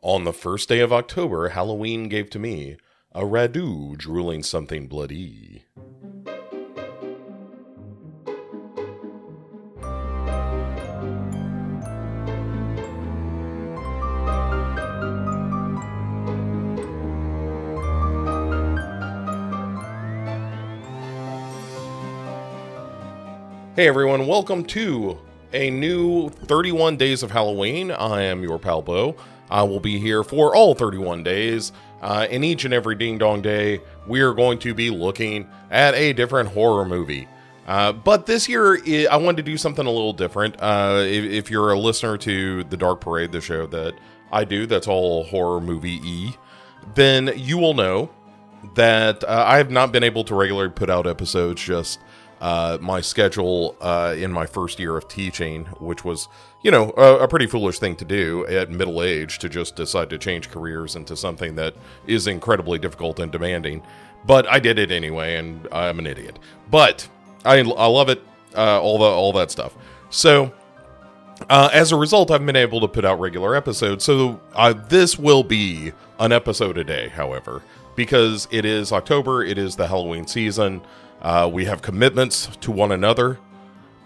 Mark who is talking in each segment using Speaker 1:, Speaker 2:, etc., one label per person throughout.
Speaker 1: On the first day of October, Halloween gave to me a Radu drooling something bloody. Hey everyone, welcome to a new 31 Days of Halloween. I am your pal Bo. I will be here for all 31 days. Uh, and each and every ding dong day, we are going to be looking at a different horror movie. Uh, but this year, I wanted to do something a little different. Uh, if, if, you're a listener to The Dark Parade, the show that I do, that's all horror movie E, then you will know that uh, I have not been able to regularly put out episodes just uh, my schedule uh, in my first year of teaching, which was, you know, a, a, pretty foolish thing to do at middle age to just decide to change careers into something that is incredibly difficult and demanding. But I did it anyway, and I'm an idiot. But I, I love it, uh, all the all that stuff. So. Uh, as a result, I've been able to put out regular episodes. So uh, this will be an episode a day, however, because it is October, it is the Halloween season. Uh, we have commitments to one another,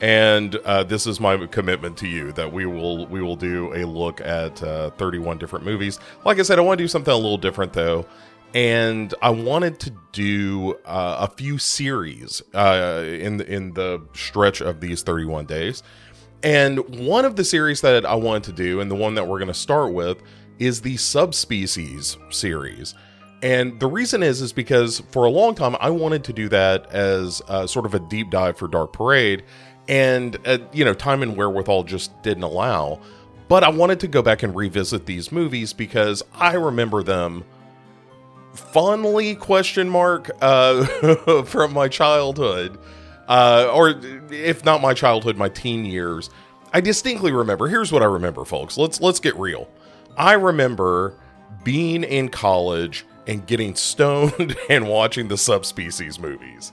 Speaker 1: and uh, this is my commitment to you that we will we will do a look at uh, 31 different movies. Like I said, I want to do something a little different though, and I wanted to do uh, a few series uh, in in the stretch of these 31 days. And one of the series that I wanted to do, and the one that we're going to start with, is the subspecies series. And the reason is is because for a long time I wanted to do that as uh, sort of a deep dive for Dark Parade, and uh, you know time and wherewithal just didn't allow. But I wanted to go back and revisit these movies because I remember them fondly question mark uh, from my childhood, uh, or if not my childhood, my teen years. I distinctly remember. Here's what I remember, folks. Let's let's get real. I remember being in college and getting stoned and watching the subspecies movies.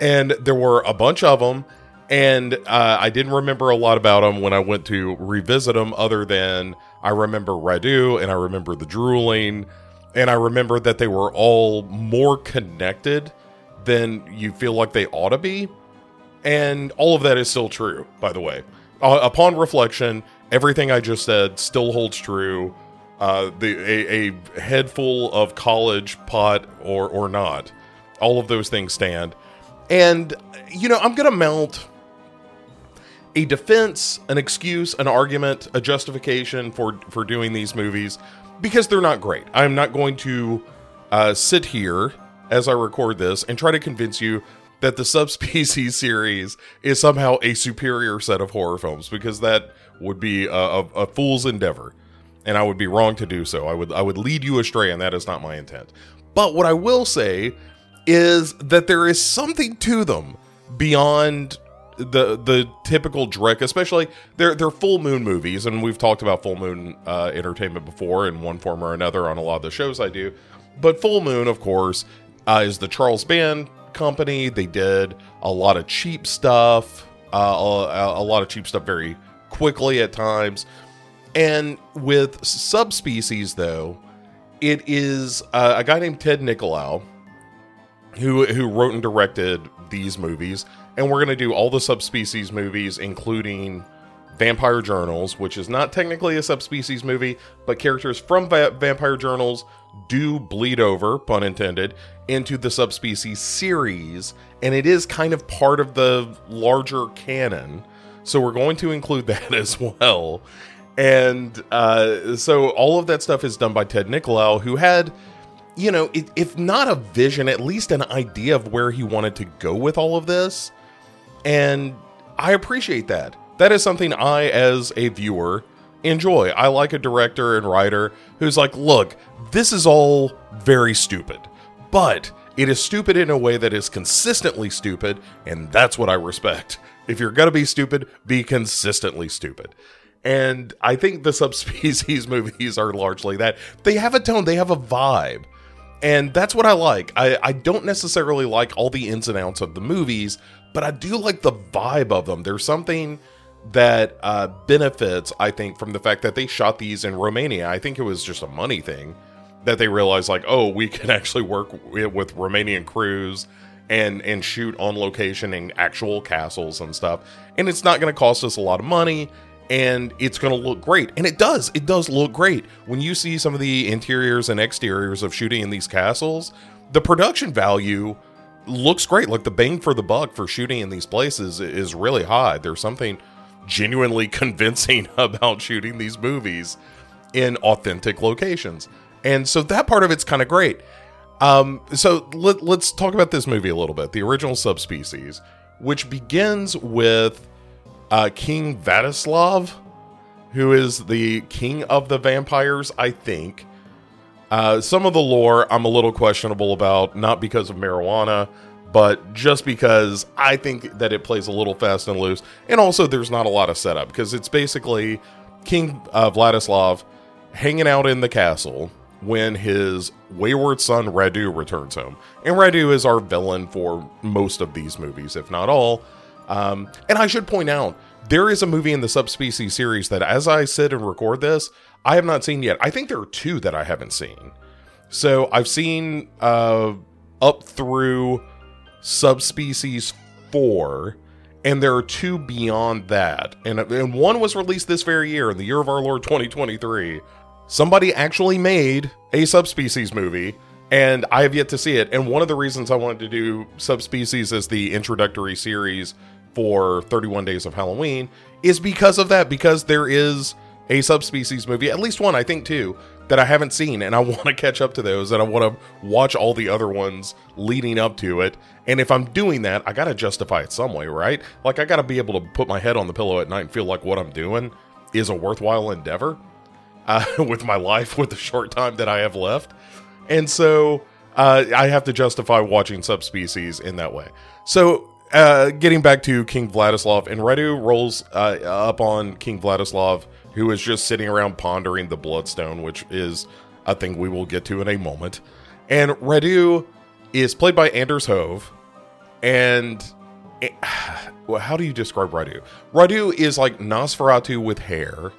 Speaker 1: And there were a bunch of them, and uh, I didn't remember a lot about them when I went to revisit them, other than I remember Radu and I remember the drooling, and I remember that they were all more connected than you feel like they ought to be. And all of that is still true, by the way. Uh, upon reflection, everything I just said still holds true uh, the a, a head full of college pot or or not. All of those things stand. And you know, I'm gonna mount a defense, an excuse, an argument, a justification for for doing these movies because they're not great. I'm not going to uh, sit here as I record this and try to convince you that the subspecies series is somehow a superior set of horror films because that would be a, a, a fool's endeavor and I would be wrong to do so. I would I would lead you astray, and that is not my intent. But what I will say is that there is something to them beyond the the typical Drek, especially they're they're full moon movies, and we've talked about full moon uh, entertainment before in one form or another on a lot of the shows I do. But Full Moon, of course, uh, is the Charles Band company. They did a lot of cheap stuff, uh, a, a lot of cheap stuff very quickly at times. And with subspecies, though, it is uh, a guy named Ted Nicolau who who wrote and directed these movies, and we're to do all the subspecies movies, including Vampire Journals, which is not technically a subspecies movie, but characters from Va- Vampire Journals do bleed over, pun intended, into the subspecies series, and it is kind of part of the larger canon. So we're going to include that as well and uh, so all of that stuff is done by Ted Nicolau, who had, you know, if not a vision, at least an idea of where he wanted to go with all of this. And I appreciate that. That is something I, as a viewer, enjoy. I like a director and writer who's like, look, this is all very stupid, but it is stupid in a way that is consistently stupid, and that's what I respect. If you're gonna be stupid, be consistently stupid. And I think the subspecies movies are largely that. They have a tone, they have a vibe. And that's what I like. I, I don't necessarily like all the ins and outs of the movies, but I do like the vibe of them. There's something that uh, benefits, I think, from the fact that they shot these in Romania. I think it was just a money thing that they realized, like, oh, we can actually work with Romanian crews and and shoot on location in actual castles and stuff, and it's not going to cost us a lot of money. And it's going to look great. And it does. It does look great. When you see some of the interiors and exteriors of shooting in these castles, the production value looks great. Like the bang for the buck for shooting in these places is really high. There's something genuinely convincing about shooting these movies in authentic locations. And so that part of it's kind of great. Um, so let, let's talk about this movie a little bit. The original subspecies, which begins with uh, King Vladislav, who is the king of the vampires, I think. Uh, some of the lore I'm a little questionable about, not because of marijuana, but just because I think that it plays a little fast and loose. And also, there's not a lot of setup because it's basically King uh, Vladislav hanging out in the castle when his wayward son Radu returns home. And Radu is our villain for most of these movies, if not all. Um, and I should point out, there is a movie in the subspecies series that, as I sit and record this, I have not seen yet. I think there are two that I haven't seen. So I've seen uh, up through subspecies four, and there are two beyond that. And, and one was released this very year, in the year of our Lord 2023. Somebody actually made a subspecies movie, and I have yet to see it. And one of the reasons I wanted to do subspecies as the introductory series for 31 Days of Halloween is because of that, because there is a subspecies movie, at least one, I think, too, that I haven't seen, and I want to catch up to those, and I want to watch all the other ones leading up to it. And if I'm doing that, I got to justify it some way, right? Like, I got to be able to put my head on the pillow at night and feel like what I'm doing is a worthwhile endeavor uh, with my life, with the short time that I have left. And so uh, I have to justify watching subspecies in that way. So, uh, getting back to King Vladislav, and Radu rolls uh, up on King Vladislav who is just sitting around pondering the Bloodstone, which is a thing we will get to in a moment. And Radu is played by Anders Hove. And well, how do you describe Radu? Radu is like Nosferatu with hair.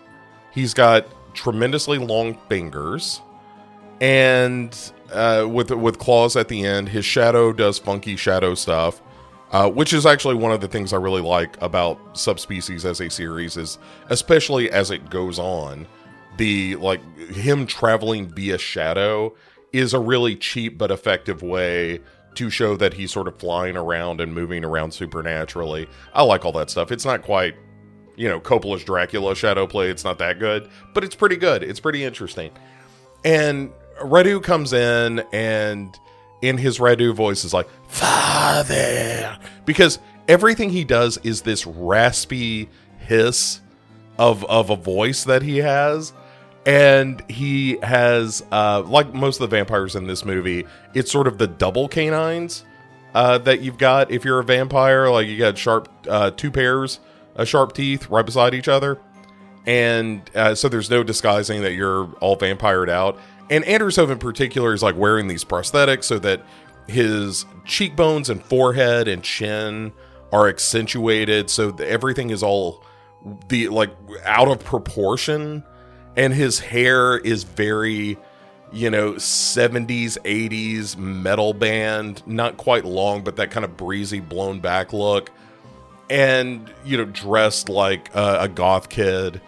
Speaker 1: He's got tremendously long fingers and uh, with with claws at the end. His shadow does funky shadow stuff. Uh, which is actually one of the things I really like about subspecies as a series is especially as it goes on, the like him traveling via shadow is a really cheap but effective way to show that he's sort of flying around and moving around supernaturally. I like all that stuff. It's not quite, you know, Coppola's Dracula shadow play. It's not that good, but it's pretty good. It's pretty interesting. And Radu comes in and in his Radu voice is like, Father. Because everything he does is this raspy hiss of of a voice that he has. And he has, uh, like most of the vampires in this movie, it's sort of the double canines uh, that you've got if you're a vampire. Like you got sharp, uh, two pairs of sharp teeth right beside each other. And uh, so there's no disguising that you're all vampired out. And Anders in particular is like wearing these prosthetics so that his cheekbones and forehead and chin are accentuated so everything is all the like out of proportion. And his hair is very you know 70s 80s metal band not quite long but that kind of breezy blown back look. And you know dressed like a, a goth kid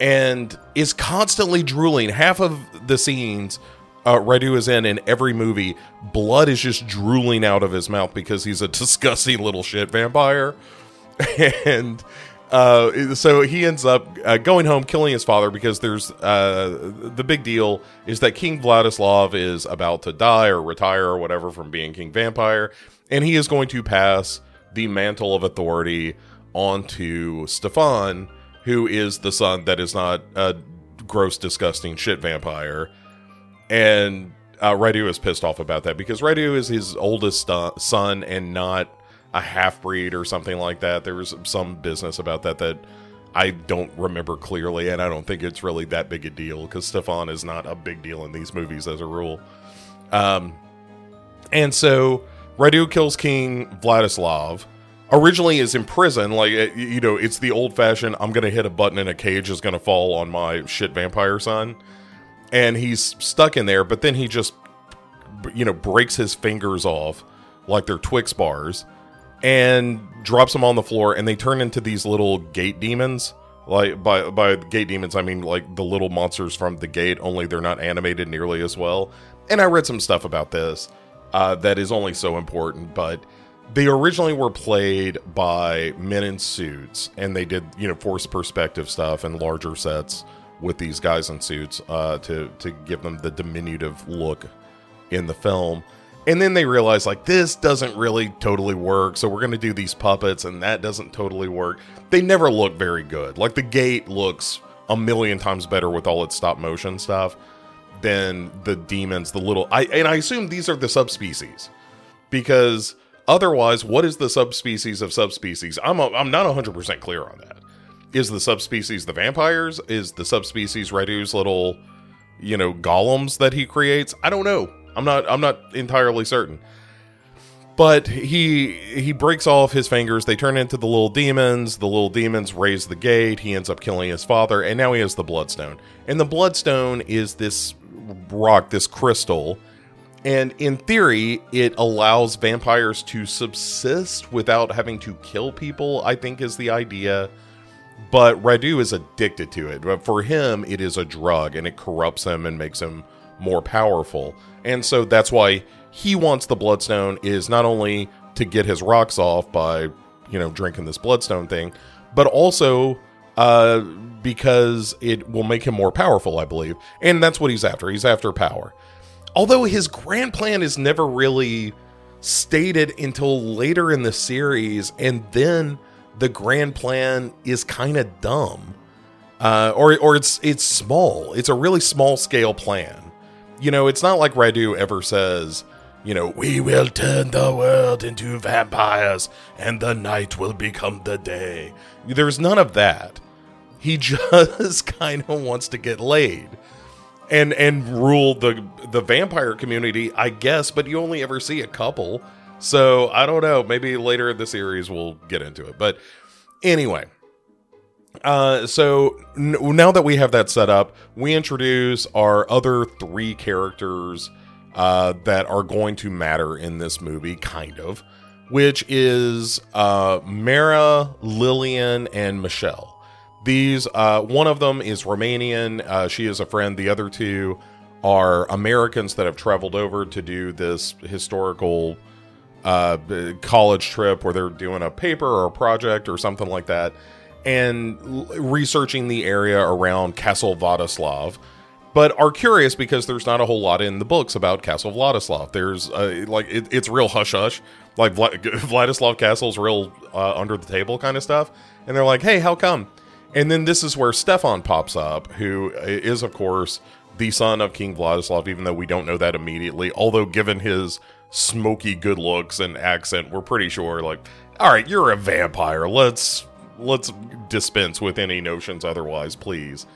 Speaker 1: and is constantly drooling. Half of the scenes uh, Radu is in in every movie, blood is just drooling out of his mouth because he's a disgusting little shit vampire. and uh, so he ends up uh, going home, killing his father because there's uh, the big deal is that King Vladislav is about to die or retire or whatever from being King Vampire, and he is going to pass the mantle of authority onto Stefan who is the son that is not a gross, disgusting shit vampire. And uh, is pissed off about that because Radu is his oldest son and not a half breed or something like that. There was some business about that that I don't remember clearly, and I don't think it's really that big a deal because Stefan is not a big deal in these movies as a rule. Um, and so Radu kills King Vladislav originally is in prison. Like you know, it's the old fashioned. I'm gonna hit a button and a cage is gonna fall on my shit vampire son, and he's stuck in there. But then he just, you know, breaks his fingers off like they're Twix bars, and drops them on the floor, and they turn into these little gate demons. Like by by gate demons, I mean like the little monsters from the gate. Only they're not animated nearly as well. And I read some stuff about this uh, that is only so important, but they originally were played by men in suits, and they did you know forced perspective stuff and larger sets with these guys in suits uh, to to give them the diminutive look in the film. And then they realized like this doesn't really totally work, so we're going to do these puppets, and that doesn't totally work. They never look very good. Like the gate looks a million times better with all its stop motion stuff than the demons, the little. I and I assume these are the subspecies because otherwise, what is the subspecies of subspecies? I'm a, I'm not 100 percent clear on that. Is the subspecies the vampires? Is the subspecies Radu's little, you know, golems that he creates? I don't know. I'm not I'm not entirely certain. But he he breaks off his fingers. They turn into the little demons. The little demons raise the gate. He ends up killing his father, and now he has the bloodstone. And the bloodstone is this rock, this crystal, and in theory, it allows vampires to subsist without having to kill people. I think is the idea. But Radu is addicted to it. But for him, it is a drug, and it corrupts him and makes him more powerful. And so that's why he wants the bloodstone is not only to get his rocks off by, you know, drinking this bloodstone thing, but also uh because it will make him more powerful, I believe. And that's what he's after. He's after power. Although his grand plan is never really stated until later in the series and then the grand plan is kind of dumb. Uh, or or it's it's small. It's a really small scale plan. You know, it's not like Radu ever says, you know, we will turn the world into vampires and the night will become the day. There's none of that. He just kind of wants to get laid and and rule the the vampire community, I guess, but you only ever see a couple. So, I don't know, maybe later in the series we'll get into it. But anyway, uh, so n- now that we have that set up, we introduce our other three characters uh, that are going to matter in this movie, kind of, which is uh, Mara, Lillian, and Michelle. These, uh, one of them is Romanian. Uh, she is a friend. The other two are Americans that have traveled over to do this historical uh, college trip where they're doing a paper or a project or something like that and l- researching the area around Castle Vladislav, but are curious because there's not a whole lot in the books about Castle Vladislav. There's uh, like it, it's real hush hush, like Vla- Vladislav Castle's real uh, under the table kind of stuff, and they're like, "Hey, how come?" And then this is where Stefan pops up, who is of course the son of King Vladislav, even though we don't know that immediately. Although, given his smoky good looks and accent, we're pretty sure, like, all right, you're a vampire. Let's let's dispense with any notions otherwise, please.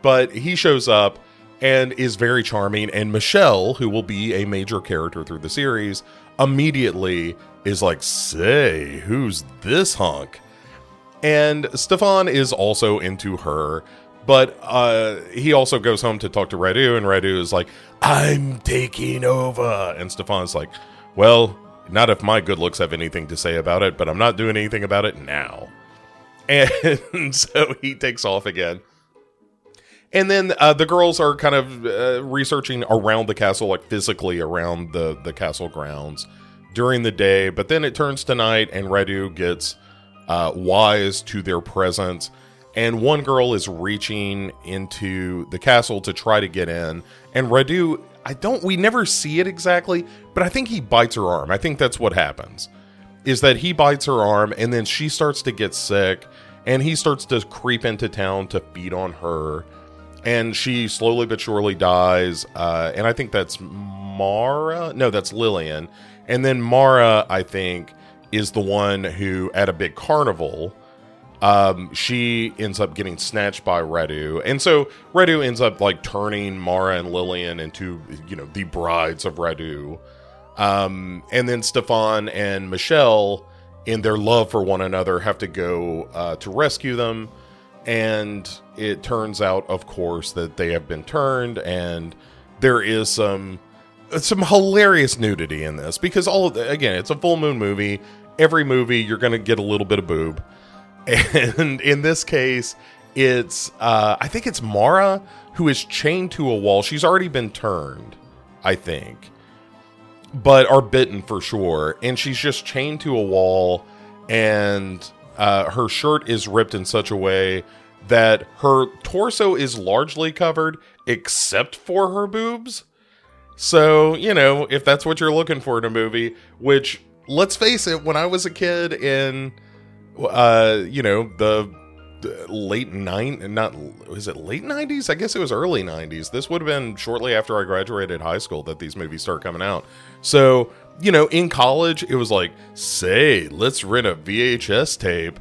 Speaker 1: But he shows up and is very charming, and Michelle, who will be a major character through the series, immediately is like, "Say, who's this hunk?" And Stefan is also into her, but uh, he also goes home to talk to Radu, and Radu is like, I'm taking over. And Stefan's like, Well, not if my good looks have anything to say about it, but I'm not doing anything about it now. And so he takes off again. And then uh, the girls are kind of uh, researching around the castle, like physically around the, the castle grounds during the day. But then it turns to night, and Radu gets uh, wise to their presence. And one girl is reaching into the castle to try to get in. And Radu, I don't, we never see it exactly, but I think he bites her arm. I think that's what happens. Is that he bites her arm, and then she starts to get sick, and he starts to creep into town to feed on her. And she slowly but surely dies. Uh, and I think that's Mara. No, that's Lillian. And then Mara, I think, is the one who, at a big carnival, um, she ends up getting snatched by Radu, and so Radu ends up like turning Mara and Lillian into you know the brides of Radu, um, and then Stefan and Michelle in their love for one another, have to go uh, to rescue them. And it turns out, of course, that they have been turned, and there is some some hilarious nudity in this because all of the, again, it's a full moon movie. Every movie, you're going to get a little bit of boob, and in this case, it's uh, I think it's Mara who is chained to a wall. She's already been turned, I think, but are bitten for sure, and she's just chained to a wall, and uh, her shirt is ripped in such a way that her torso is largely covered except for her boobs. So, you know, if that's what you're looking for in a movie, which let's face it, when I was a kid in uh, you know, the late nine not was it late 90s i guess it was early 90s this would have been shortly after i graduated high school that these movies start coming out. So you know in college it was like say let's rent a vhs tape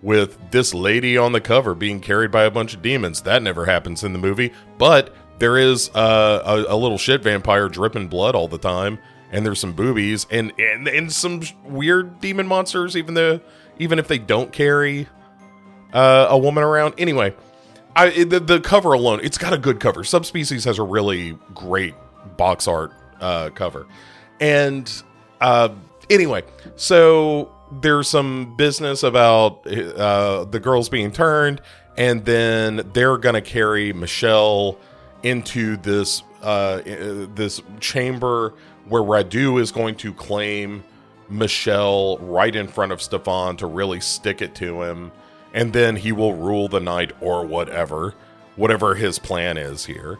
Speaker 1: with this lady on the cover being carried by a bunch of demons. That never happens in the movie but there is uh, a, a little shit vampire dripping blood all the time and there's some boobies and and, and some weird demon monsters even though even if they don't carry uh, a woman around. Anyway, I the, the cover alone, it's got a good cover. Subspecies has a really great box art uh, cover, and uh, anyway, so there's some business about uh, the girls being turned, and then they're gonna carry Michelle into this uh, this chamber where Radu is going to claim Michelle right in front of Stefan to really stick it to him and then he will rule the night or whatever, whatever his plan is here.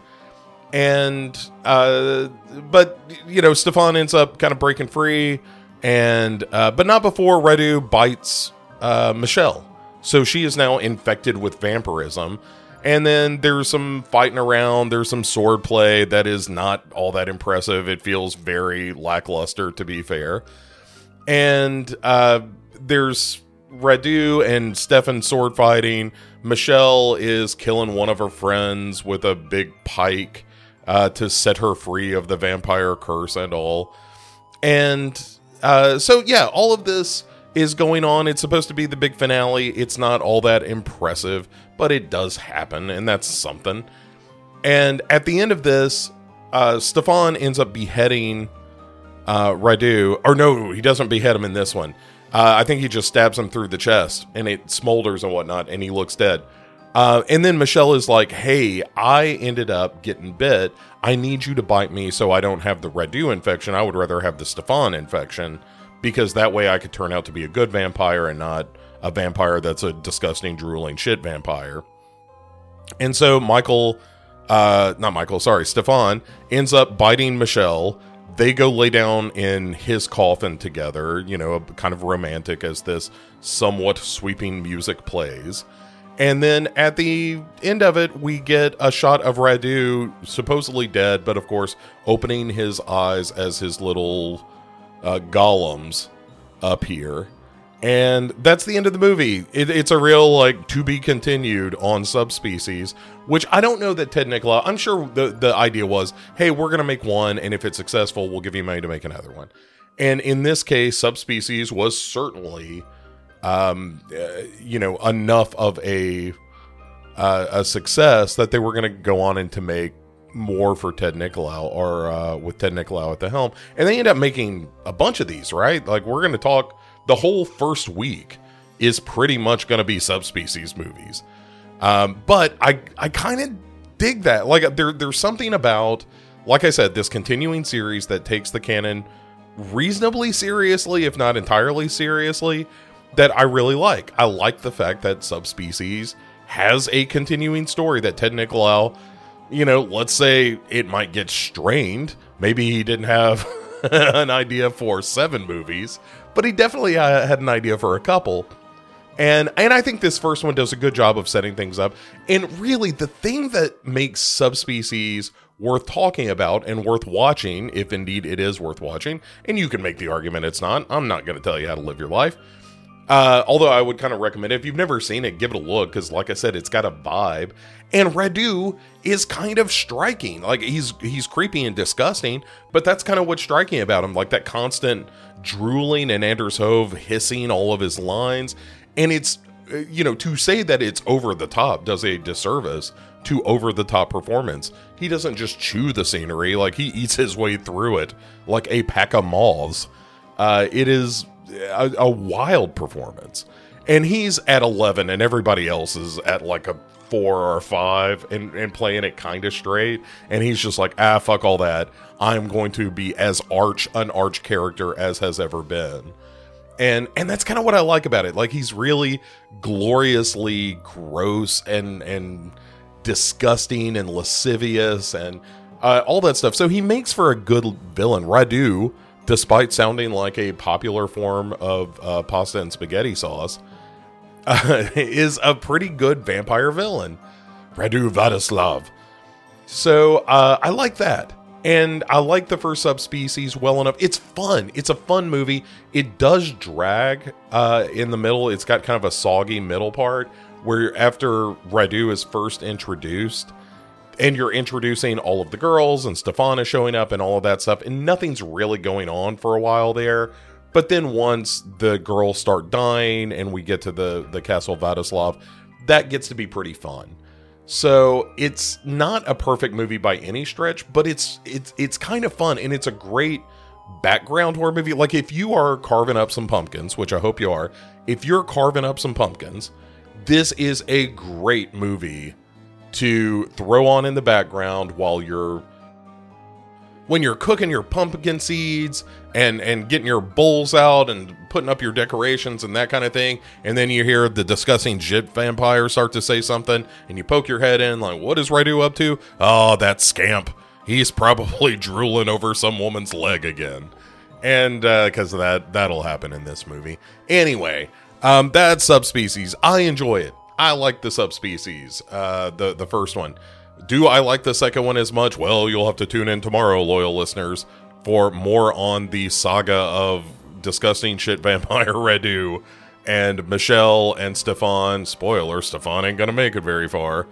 Speaker 1: And uh, but you know, Stefan ends up kind of breaking free, and uh, but not before Radu bites uh, Michelle. So she is now infected with vampirism. And then there's some fighting around. There's some sword play that is not all that impressive. It feels very lackluster, to be fair. And uh, there's Radu and Stefan sword fighting. Michelle is killing one of her friends with a big pike uh, to set her free of the vampire curse and all. And uh, so, yeah, all of this is going on. It's supposed to be the big finale. It's not all that impressive, but it does happen, and that's something. And at the end of this, uh, Stefan ends up beheading uh, Radu. Or no, he doesn't behead him in this one. Uh, I think he just stabs him through the chest and it smolders and whatnot, and he looks dead. Uh, and then Michelle is like, Hey, I ended up getting bit. I need you to bite me so I don't have the Radu infection. I would rather have the Stefan infection because that way I could turn out to be a good vampire and not a vampire that's a disgusting, drooling shit vampire. And so Michael, uh, not Michael, sorry, Stefan ends up biting Michelle they go lay down in his coffin together, you know, kind of romantic as this somewhat sweeping music plays. And then at the end of it, we get a shot of Radu, supposedly dead, but of course, opening his eyes as his little uh, golems here, And that's the end of the movie. It, it's a real, like, to be continued on subspecies, which I don't know that Ted Nicolau, I'm sure the, the idea was, hey, we're going to make one, and if it's successful, we'll give you money to make another one. And in this case, subspecies was certainly, um, uh, you know, enough of a uh, a success that they were going to go on and to make more for Ted Nicolau or uh, with Ted Nicolau at the helm. And they end up making a bunch of these, right? Like, we're going to talk the whole first week is pretty much going to be subspecies movies. Um, but I I kind of dig that. Like there there's something about like I said this continuing series that takes the canon reasonably seriously if not entirely seriously that I really like. I like the fact that subspecies has a continuing story that Ted Nicolau, you know, let's say it might get strained. Maybe he didn't have an idea for seven movies, but he definitely had an idea for a couple. And and I think this first one does a good job of setting things up. And really, the thing that makes subspecies worth talking about and worth watching, if indeed it is worth watching, and you can make the argument it's not. I'm not going to tell you how to live your life. Uh, although I would kind of recommend it. if you've never seen it, give it a look because, like I said, it's got a vibe. And Radu is kind of striking. Like he's he's creepy and disgusting, but that's kind of what's striking about him. Like that constant drooling and Anders Hove hissing all of his lines, and it's uh, you know to say that it's over the top does a disservice to over the top performance. He doesn't just chew the scenery; like he eats his way through it like a pack of moths. Uh, it is a, a wild performance. And he's at 11, and everybody else is at like a four or five and, and playing it kind of straight. And he's just like, ah, fuck all that. I'm going to be as arch an arch character as has ever been. And and that's kind of what I like about it. Like he's really gloriously gross and and disgusting and lascivious and uh, all that stuff. So he makes for a good villain. Radu despite sounding like a popular form of uh, pasta and spaghetti sauce, uh, is a pretty good vampire villain. Radu Vladislav. So uh, I like that. And I like the first subspecies well enough. It's fun. It's a fun movie. It does drag uh, in the middle. It's got kind of a soggy middle part where after Radu is first introduced, and you're introducing all of the girls and Stefan is showing up and all of that stuff and nothing's really going on for a while there. But then once the girls start dying and we get to the the castle Vladislav that gets to be pretty fun. So it's not a perfect movie by any stretch but it's it's it's kind of fun and it's a great background horror movie. Like if you are carving up some pumpkins which I hope you are if you're carving up some pumpkins this is a great movie to throw on in the background while you're when you're cooking your pumpkin seeds and and getting your bowls out and putting up your decorations and that kind of thing and then you hear the disgusting jit vampire start to say something and you poke your head in like what is Radu up to? Oh that scamp. He's probably drooling over some woman's leg again. And because uh, of that that'll happen in this movie. Anyway um that subspecies. I enjoy it I like the subspecies, uh, the the first one. Do I like the second one as much? Well, you'll have to tune in tomorrow, loyal listeners, for more on the saga of disgusting shit vampire Radu and Michelle and Stefan. Spoiler: Stefan ain't gonna make it very far,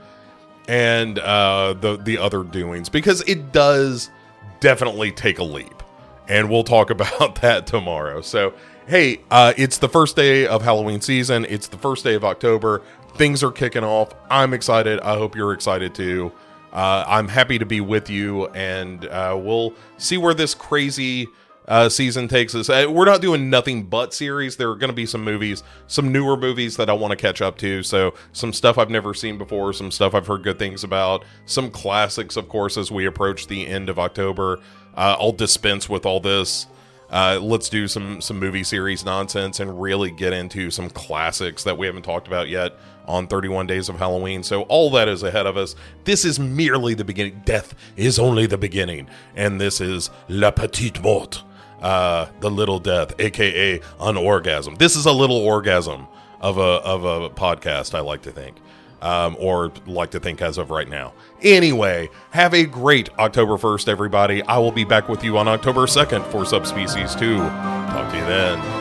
Speaker 1: and uh, the the other doings because it does definitely take a leap, and we'll talk about that tomorrow. So hey, uh, it's the first day of Halloween season. It's the first day of October things are kicking off. I'm excited. I hope you're excited too. Uh, I'm happy to be with you, and uh, we'll see where this crazy uh, season takes us. Uh, we're not doing nothing but series. There are going to be some movies, some newer movies that I want to catch up to. So, some stuff I've never seen before, some stuff I've heard good things about, some classics, of course, as we approach the end of October. Uh, I'll dispense with all this uh, let's do some some movie series nonsense and really get into some classics that we haven't talked about yet on 31 Days of Halloween. So all that is ahead of us. This is merely the beginning. Death is only the beginning, and this is La Petite Mort, uh, the little death, aka an orgasm. This is a little orgasm of a of a podcast. I like to think um, or like to think as of right now. Anyway, have a great October 1st, everybody. I will be back with you on October 2nd for Subspecies 2. Talk to you then.